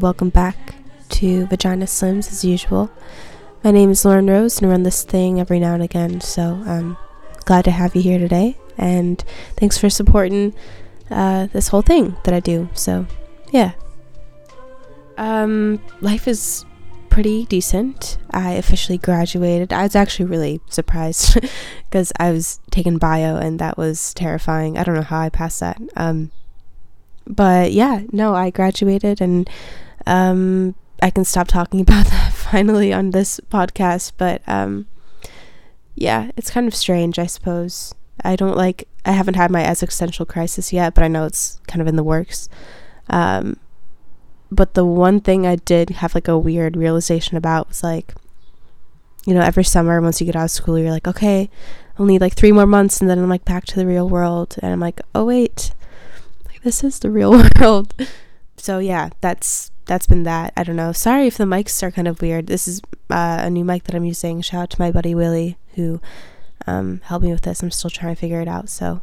welcome back to Vagina Slims as usual. My name is Lauren Rose, and I run this thing every now and again, so I'm glad to have you here today. And thanks for supporting uh, this whole thing that I do. So, yeah. Um, life is pretty decent. I officially graduated. I was actually really surprised because I was taking bio, and that was terrifying. I don't know how I passed that. Um, but yeah, no, I graduated and um, I can stop talking about that finally on this podcast. But um, yeah, it's kind of strange, I suppose. I don't like, I haven't had my existential crisis yet, but I know it's kind of in the works. Um, but the one thing I did have like a weird realization about was like, you know, every summer once you get out of school, you're like, okay, only like three more months, and then I'm like back to the real world, and I'm like, oh wait, like this is the real world. So yeah, that's that's been that. I don't know. Sorry if the mics are kind of weird. This is uh, a new mic that I'm using. Shout out to my buddy Willie who um, helped me with this. I'm still trying to figure it out. So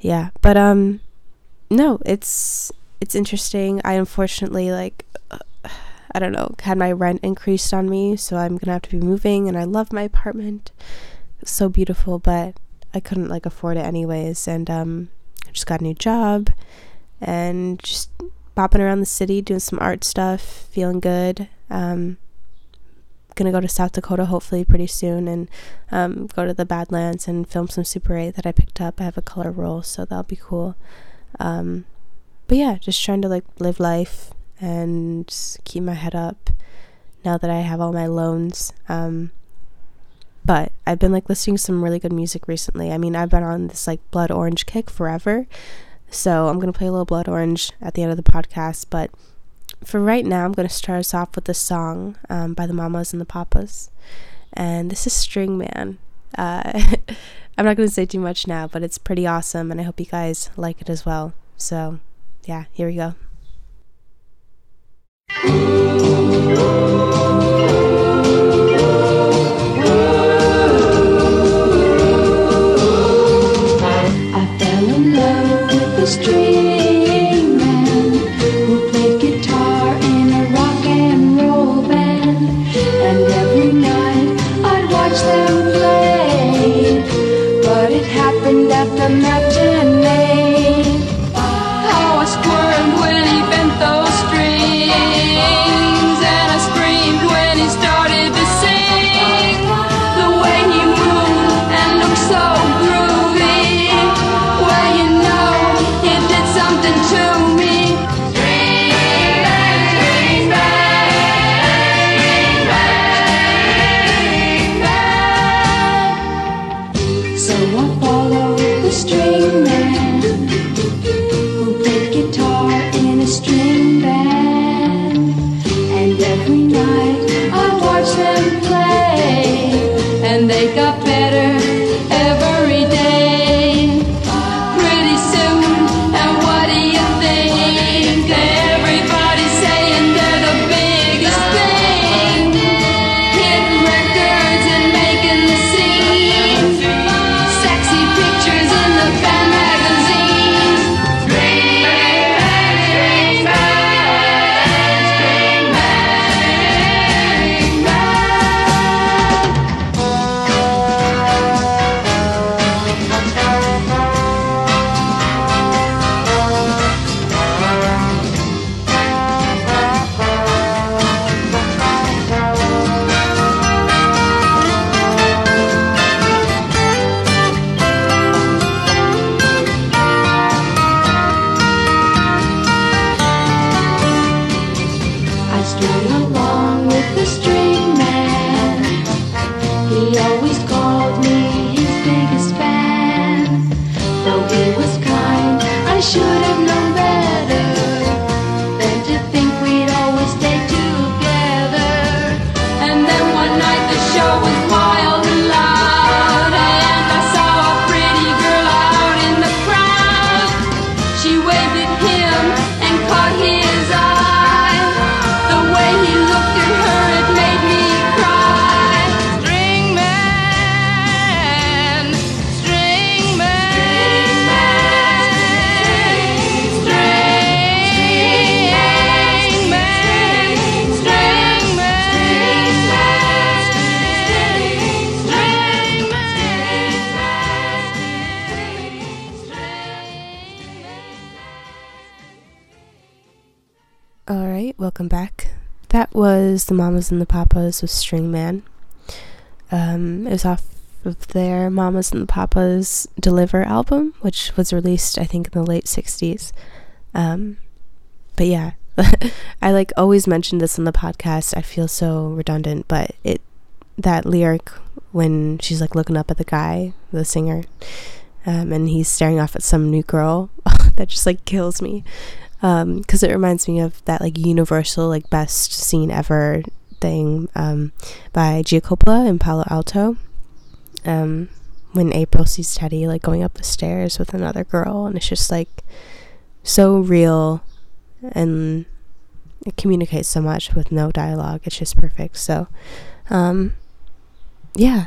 yeah, but um, no, it's it's interesting. I unfortunately like. Uh, I don't know, had my rent increased on me, so I'm gonna have to be moving. And I love my apartment, it's so beautiful, but I couldn't like afford it anyways. And um, I just got a new job, and just bopping around the city, doing some art stuff, feeling good. Um, gonna go to South Dakota hopefully pretty soon, and um, go to the Badlands and film some Super 8 that I picked up. I have a color roll, so that'll be cool. Um, but yeah, just trying to like live life and keep my head up now that I have all my loans. Um, but I've been like listening to some really good music recently. I mean, I've been on this like blood orange kick forever. So I'm going to play a little blood orange at the end of the podcast. But for right now, I'm going to start us off with a song um, by the Mamas and the Papas. And this is String Man. Uh, I'm not going to say too much now, but it's pretty awesome. And I hope you guys like it as well. So yeah, here we go. Love welcome back. That was the Mamas and the Papas with String Man. Um, it was off of their Mamas and the Papas Deliver album, which was released, I think, in the late 60s. Um, but yeah, I like always mention this on the podcast. I feel so redundant, but it that lyric when she's like looking up at the guy, the singer, um, and he's staring off at some new girl, that just like kills me because um, it reminds me of that like universal like best scene ever thing um, by Gia Coppola in Palo Alto. Um, when April sees Teddy like going up the stairs with another girl, and it's just like so real, and it communicates so much with no dialogue. It's just perfect. So, um, yeah.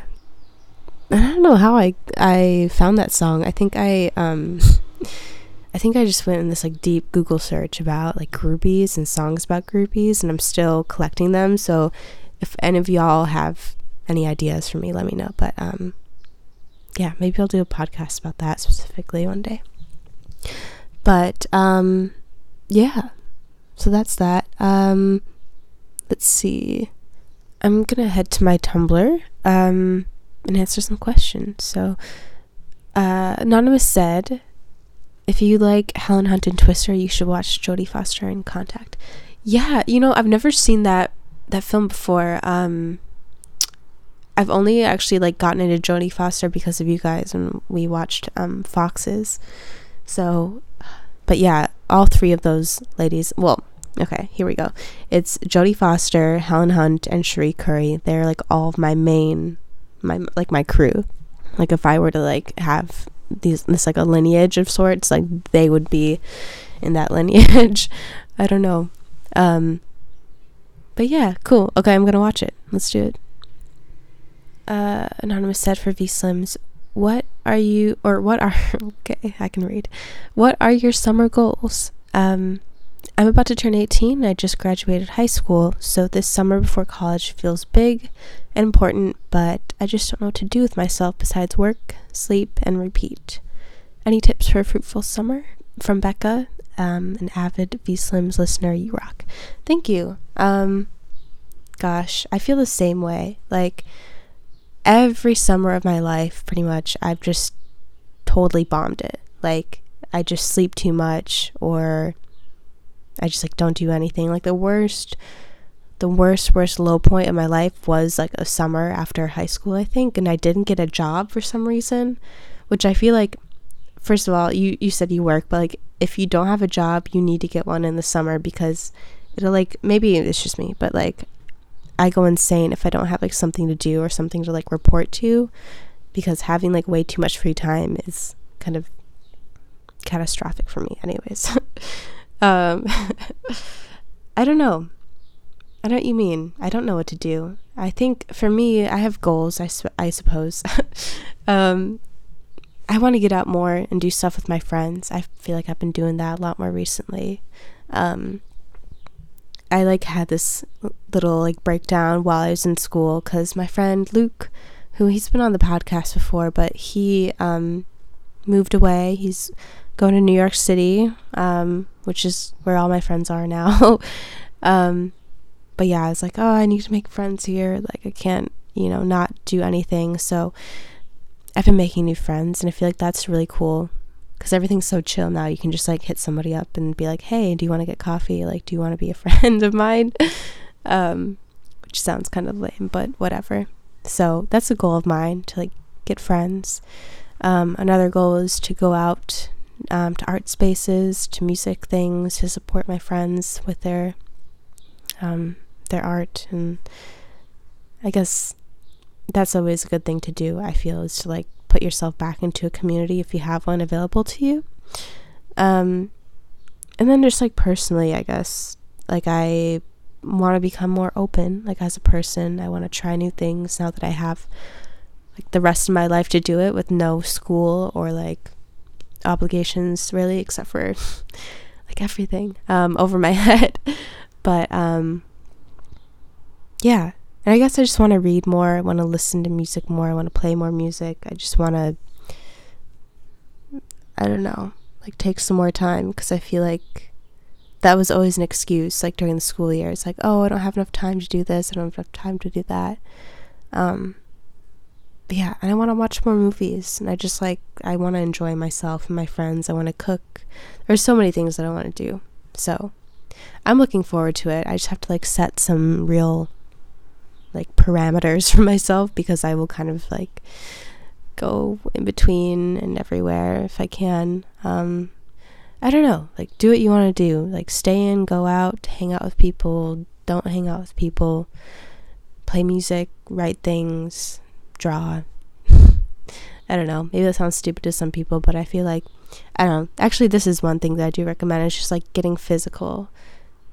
I don't know how I I found that song. I think I um think I just went in this like deep Google search about like groupies and songs about groupies, and I'm still collecting them. So if any of y'all have any ideas for me, let me know. But um, yeah, maybe I'll do a podcast about that specifically one day. But um, yeah, so that's that. Um, let's see. I'm gonna head to my Tumblr um, and answer some questions. So, uh, anonymous said if you like Helen Hunt and Twister, you should watch Jodie Foster in Contact. Yeah, you know, I've never seen that that film before. Um I've only actually like gotten into Jodie Foster because of you guys when we watched um Foxes. So but yeah, all three of those ladies, well, okay, here we go. It's Jodie Foster, Helen Hunt, and Cherie Currie. They're like all of my main my like my crew. Like if I were to like have these this like a lineage of sorts like they would be in that lineage. I don't know. Um but yeah cool. Okay i'm gonna watch it. Let's do it. Uh anonymous said for v slims what are you or what are okay i can read. What are your summer goals? Um i'm about to turn 18 and i just graduated high school so this summer before college feels big and important, but I just don't know what to do with myself besides work, sleep, and repeat. Any tips for a fruitful summer? From Becca, um, an avid V Slims listener, you rock. Thank you. Um, gosh, I feel the same way. Like, every summer of my life, pretty much, I've just totally bombed it. Like, I just sleep too much, or I just like don't do anything. Like, the worst the worst, worst low point in my life was like a summer after high school, I think, and I didn't get a job for some reason, which I feel like, first of all, you, you said you work, but like if you don't have a job, you need to get one in the summer because it'll like, maybe it's just me, but like I go insane if I don't have like something to do or something to like report to because having like way too much free time is kind of catastrophic for me, anyways. um, I don't know. I know what you mean. I don't know what to do. I think for me, I have goals, I, I suppose. um, I want to get out more and do stuff with my friends. I feel like I've been doing that a lot more recently. Um, I like had this little like breakdown while I was in school because my friend Luke, who he's been on the podcast before, but he um, moved away. He's going to New York City, um, which is where all my friends are now. um, but yeah, I was like, oh, I need to make friends here. Like, I can't, you know, not do anything. So I've been making new friends, and I feel like that's really cool because everything's so chill now. You can just like hit somebody up and be like, hey, do you want to get coffee? Like, do you want to be a friend of mine? um, which sounds kind of lame, but whatever. So that's a goal of mine to like get friends. Um, another goal is to go out um, to art spaces, to music things, to support my friends with their um, their art and I guess that's always a good thing to do, I feel, is to like put yourself back into a community if you have one available to you. Um and then just like personally, I guess, like I want to become more open like as a person. I want to try new things now that I have like the rest of my life to do it with no school or like obligations really except for like everything um over my head. But um yeah. And I guess I just want to read more. I want to listen to music more. I want to play more music. I just want to, I don't know, like take some more time because I feel like that was always an excuse like during the school year it's like oh i don't have enough time to do this i don't have enough time to do that um yeah and i want to watch more movies and i just like i want to enjoy myself and my friends i want to cook. There's so many things that i want to do so i'm looking forward to it. I just have to like set some real like parameters for myself because i will kind of like go in between and everywhere if i can. Um I don't know, like do what you want to do. Like stay in, go out, hang out with people, don't hang out with people, play music, write things, draw. I don't know. Maybe that sounds stupid to some people, but I feel like I don't know. Actually, this is one thing that I do recommend. It's just like getting physical.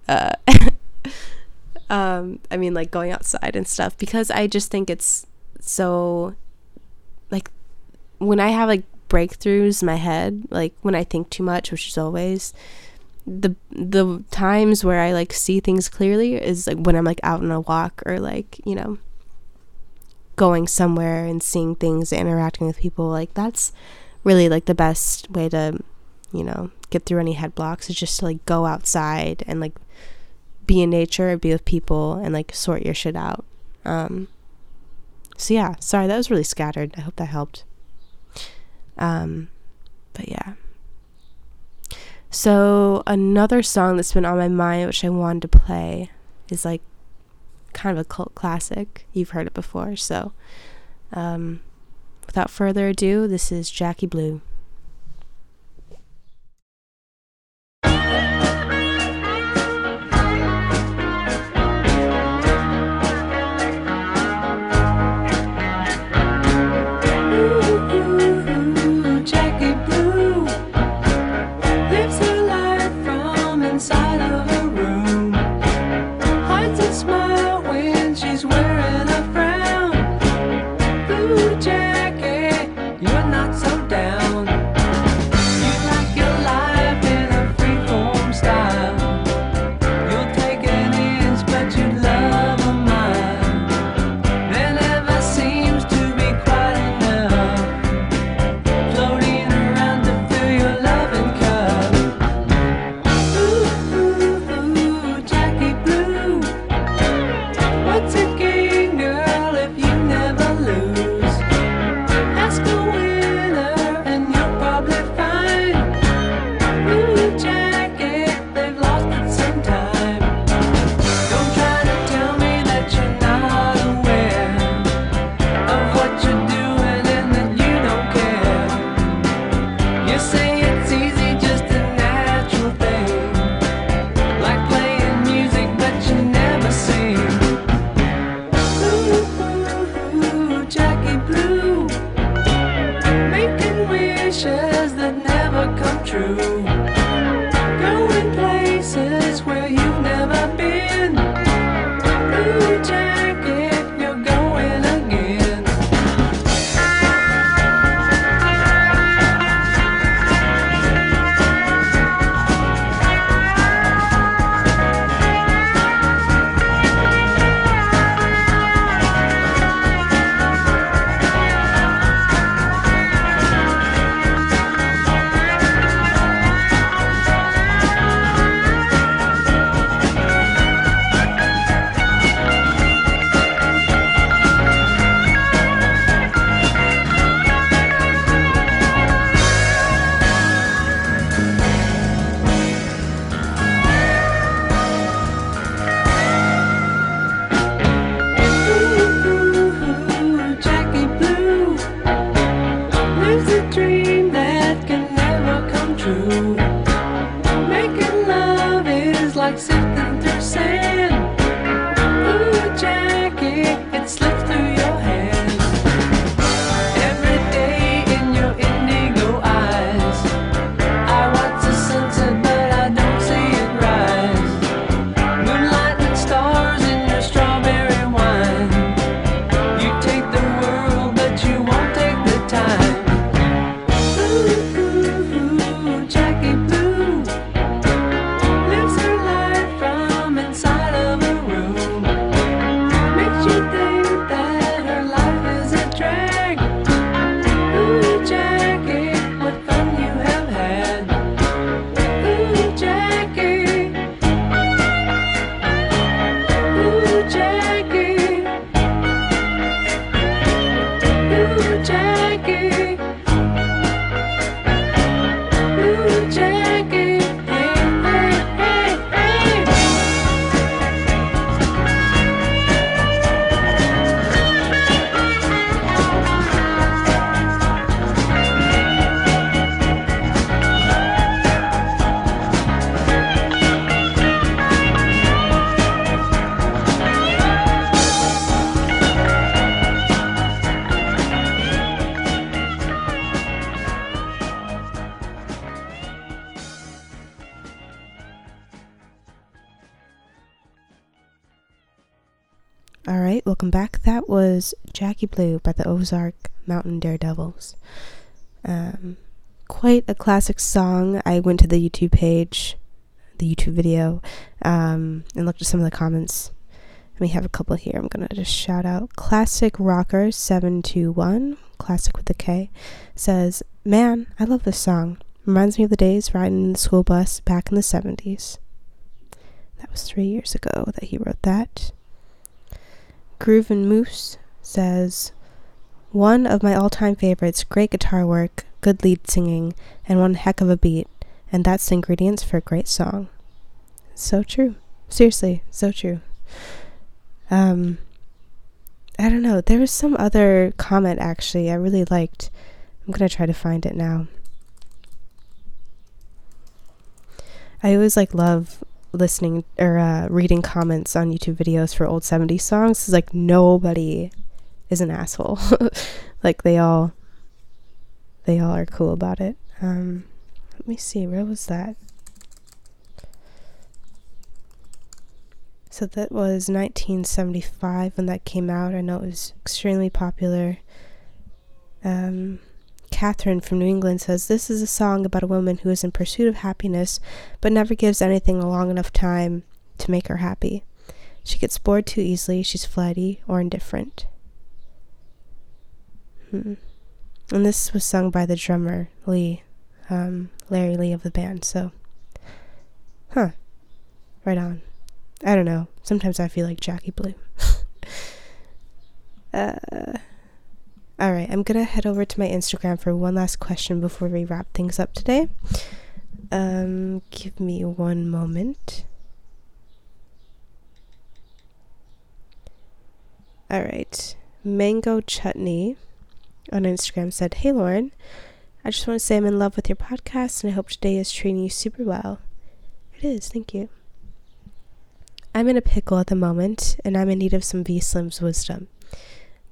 Uh, um, I mean, like going outside and stuff because I just think it's so like when I have like breakthroughs in my head, like when I think too much, which is always the the times where I like see things clearly is like when I'm like out on a walk or like, you know, going somewhere and seeing things, interacting with people. Like that's really like the best way to, you know, get through any head blocks is just to like go outside and like be in nature, be with people and like sort your shit out. Um so yeah, sorry that was really scattered. I hope that helped. Um, but yeah. So another song that's been on my mind, which I wanted to play, is like kind of a cult classic. You've heard it before. So, um, without further ado, this is Jackie Blue. true. Making love is like sitting. Blue by the Ozark Mountain Daredevils. Um, quite a classic song. I went to the YouTube page, the YouTube video, um, and looked at some of the comments. We have a couple here. I'm gonna just shout out. Classic Rocker seven two one, classic with the K, says, "Man, I love this song. Reminds me of the days riding in the school bus back in the '70s." That was three years ago that he wrote that. Groove and Moose says, one of my all time favorites, great guitar work, good lead singing, and one heck of a beat, and that's the ingredients for a great song. So true. Seriously, so true. Um, I don't know. There was some other comment actually I really liked. I'm gonna try to find it now. I always like love listening or uh, reading comments on YouTube videos for old 70s songs. It's like nobody is an asshole. like they all they all are cool about it. Um, let me see, where was that? So that was 1975 when that came out. I know it was extremely popular. Um, Catherine from New England says this is a song about a woman who is in pursuit of happiness but never gives anything a long enough time to make her happy. She gets bored too easily, she's flighty or indifferent. Hmm. And this was sung by the drummer, Lee, um, Larry Lee of the band, so. Huh. Right on. I don't know. Sometimes I feel like Jackie Blue. uh. All right, I'm gonna head over to my Instagram for one last question before we wrap things up today. Um, give me one moment. All right, Mango Chutney on Instagram said, Hey Lauren, I just want to say I'm in love with your podcast and I hope today is treating you super well. It is, thank you. I'm in a pickle at the moment and I'm in need of some V Slim's wisdom.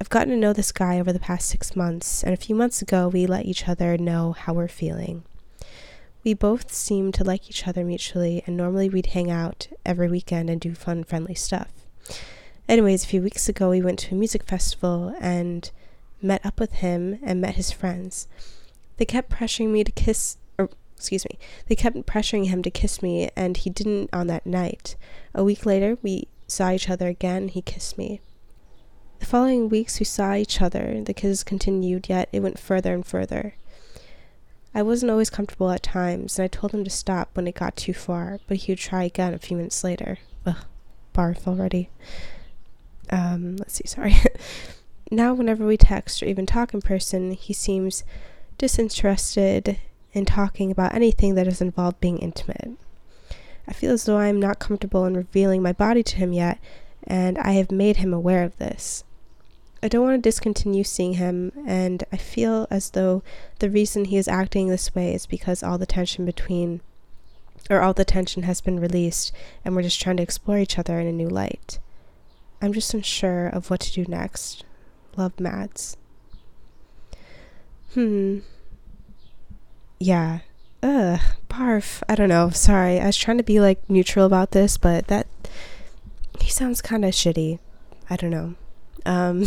I've gotten to know this guy over the past six months, and a few months ago, we let each other know how we're feeling. We both seem to like each other mutually, and normally we'd hang out every weekend and do fun, friendly stuff. Anyways, a few weeks ago, we went to a music festival and met up with him and met his friends. They kept pressuring me to kiss, or excuse me, they kept pressuring him to kiss me, and he didn't on that night. A week later, we saw each other again, he kissed me. The following weeks we saw each other, the kisses continued, yet it went further and further. I wasn't always comfortable at times, and I told him to stop when it got too far, but he would try again a few minutes later. Ugh, barf already. Um, let's see, sorry. now, whenever we text or even talk in person, he seems disinterested in talking about anything that is involved being intimate. I feel as though I am not comfortable in revealing my body to him yet, and I have made him aware of this. I don't want to discontinue seeing him, and I feel as though the reason he is acting this way is because all the tension between, or all the tension has been released, and we're just trying to explore each other in a new light. I'm just unsure of what to do next. Love Mads. Hmm. Yeah. Ugh. Barf. I don't know. Sorry. I was trying to be like neutral about this, but that. He sounds kind of shitty. I don't know. Um,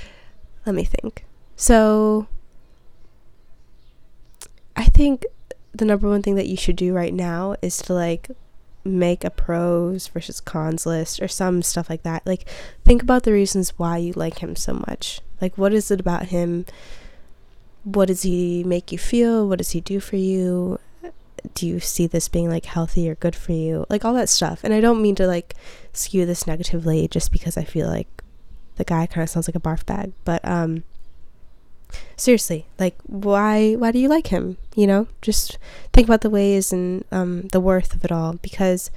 let me think. So, I think the number one thing that you should do right now is to like make a pros versus cons list or some stuff like that. Like, think about the reasons why you like him so much. Like, what is it about him? What does he make you feel? What does he do for you? Do you see this being like healthy or good for you? Like, all that stuff. And I don't mean to like skew this negatively just because I feel like the guy kind of sounds like a barf bag, but um seriously, like why why do you like him? You know, just think about the ways and um the worth of it all because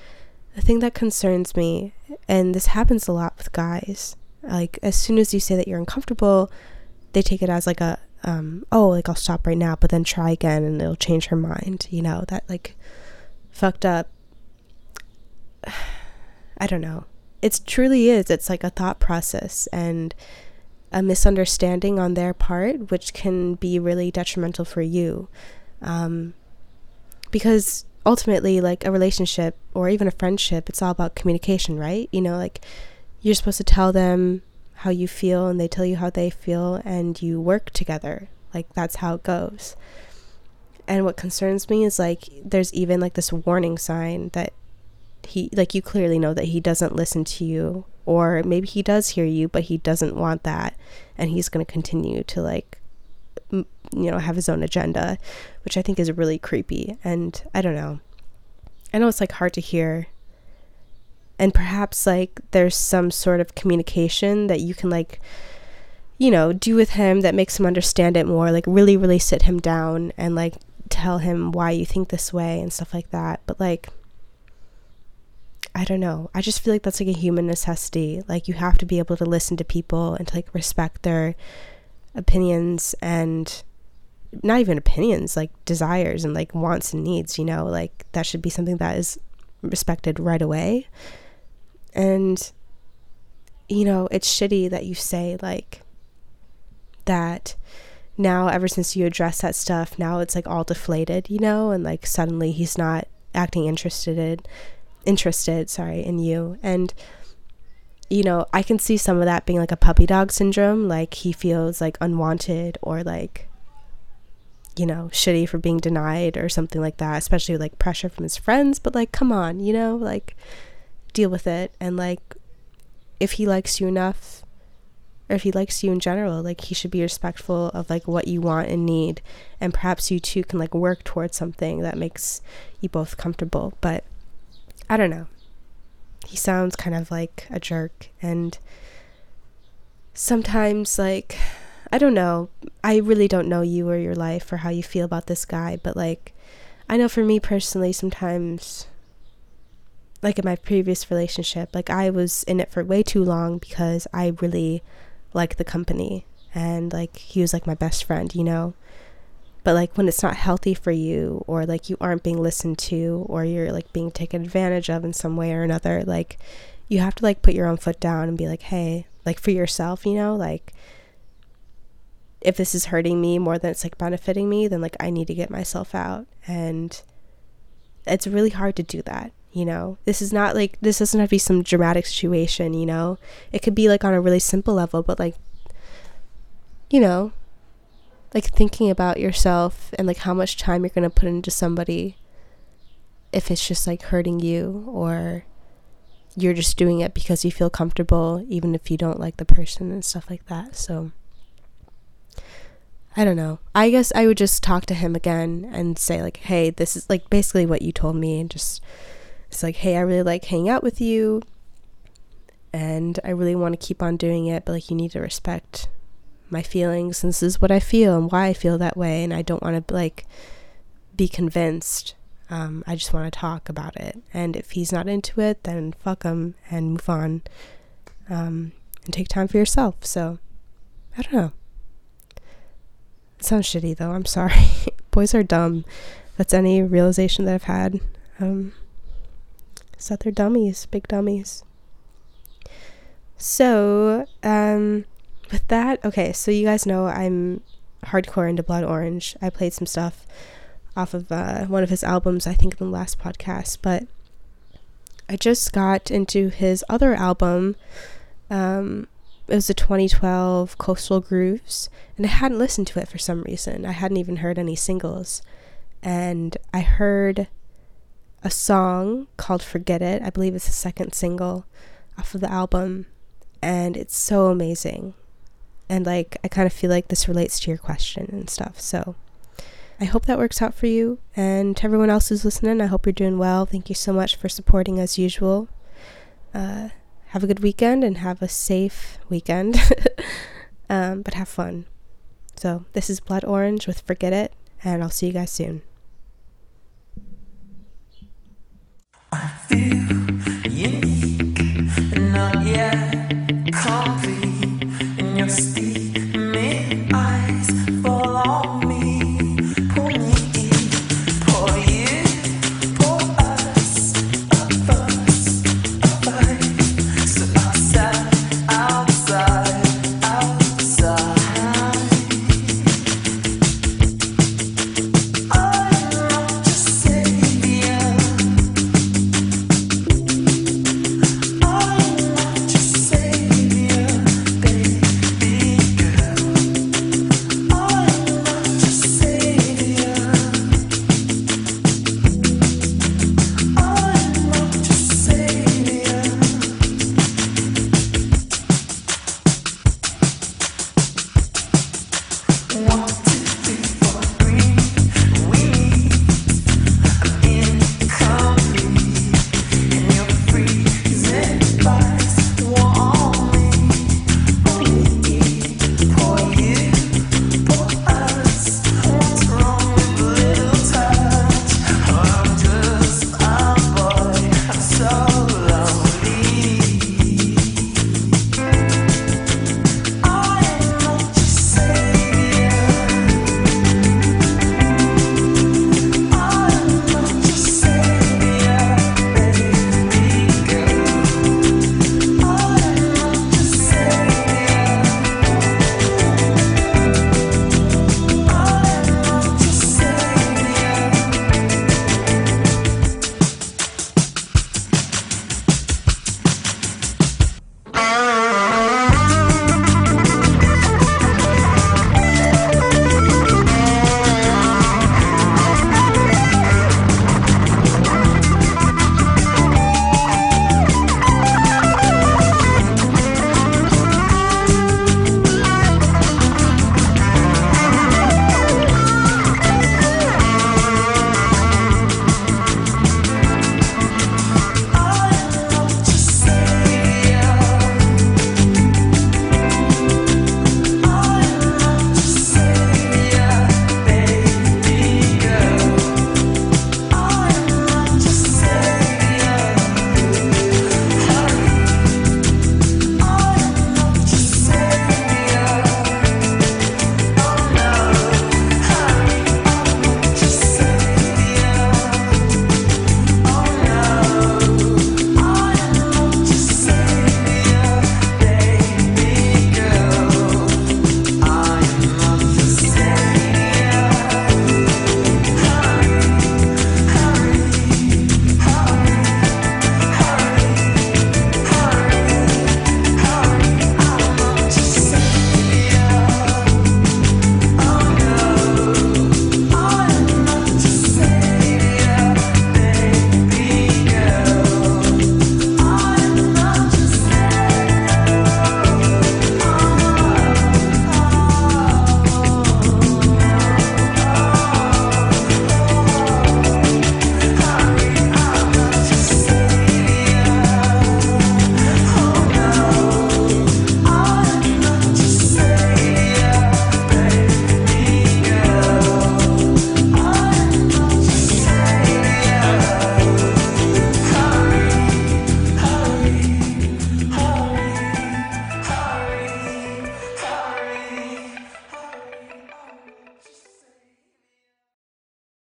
the thing that concerns me and this happens a lot with guys, like as soon as you say that you're uncomfortable, they take it as like a um oh, like I'll stop right now, but then try again and it'll change her mind, you know, that like fucked up I don't know it truly is. It's like a thought process and a misunderstanding on their part, which can be really detrimental for you. Um, because ultimately, like a relationship or even a friendship, it's all about communication, right? You know, like you're supposed to tell them how you feel and they tell you how they feel and you work together. Like that's how it goes. And what concerns me is like there's even like this warning sign that he like you clearly know that he doesn't listen to you or maybe he does hear you but he doesn't want that. And he's going to continue to like you know have his own agenda which i think is really creepy. And i don't know. I know it's like hard to hear. And perhaps like there's some sort of communication that you can like you know do with him that makes him understand it more like really really sit him down and like tell him why you think this way and stuff like that. But like I don't know. I just feel like that's like a human necessity. Like you have to be able to listen to people and to like respect their opinions and not even opinions, like desires and like wants and needs, you know? Like that should be something that is respected right away. And you know, it's shitty that you say like that now ever since you address that stuff, now it's like all deflated, you know, and like suddenly he's not acting interested in interested, sorry, in you. And you know, I can see some of that being like a puppy dog syndrome, like he feels like unwanted or like you know, shitty for being denied or something like that, especially like pressure from his friends, but like come on, you know, like deal with it and like if he likes you enough or if he likes you in general, like he should be respectful of like what you want and need and perhaps you two can like work towards something that makes you both comfortable. But I don't know. He sounds kind of like a jerk and sometimes like I don't know. I really don't know you or your life or how you feel about this guy, but like I know for me personally sometimes like in my previous relationship, like I was in it for way too long because I really liked the company and like he was like my best friend, you know but like when it's not healthy for you or like you aren't being listened to or you're like being taken advantage of in some way or another like you have to like put your own foot down and be like hey like for yourself you know like if this is hurting me more than it's like benefiting me then like i need to get myself out. And it's really hard to do that you know? This is not like this doesn't have to be some dramatic situation you know? It could be like on a really simple level but like you know like thinking about yourself and like how much time you're going to put into somebody if it's just like hurting you or you're just doing it because you feel comfortable even if you don't like the person and stuff like that so I don't know. I guess I would just talk to him again and say like, "Hey, this is like basically what you told me and just it's like, "Hey, I really like hanging out with you and I really want to keep on doing it, but like you need to respect my feelings and this is what I feel and why I feel that way and I don't want to like be convinced. Um, I just want to talk about it. And if he's not into it, then fuck him and move on. Um, and take time for yourself. So, I don't know. It sounds shitty though. I'm sorry. Boys are dumb. That's any realization that I've had. Um, that they're dummies, big dummies. So, um, with that, okay, so you guys know I'm hardcore into Blood Orange. I played some stuff off of uh, one of his albums, I think, in the last podcast, but I just got into his other album. Um, it was a 2012 Coastal Grooves, and I hadn't listened to it for some reason. I hadn't even heard any singles. And I heard a song called Forget It. I believe it's the second single off of the album, and it's so amazing and like, I kind of feel like this relates to your question and stuff. So I hope that works out for you. And to everyone else who's listening, I hope you're doing well. Thank you so much for supporting as usual. Uh, have a good weekend and have a safe weekend. um, but have fun. So, this is Blood Orange with Forget It, and I'll see you guys soon. I feel unique, not yet.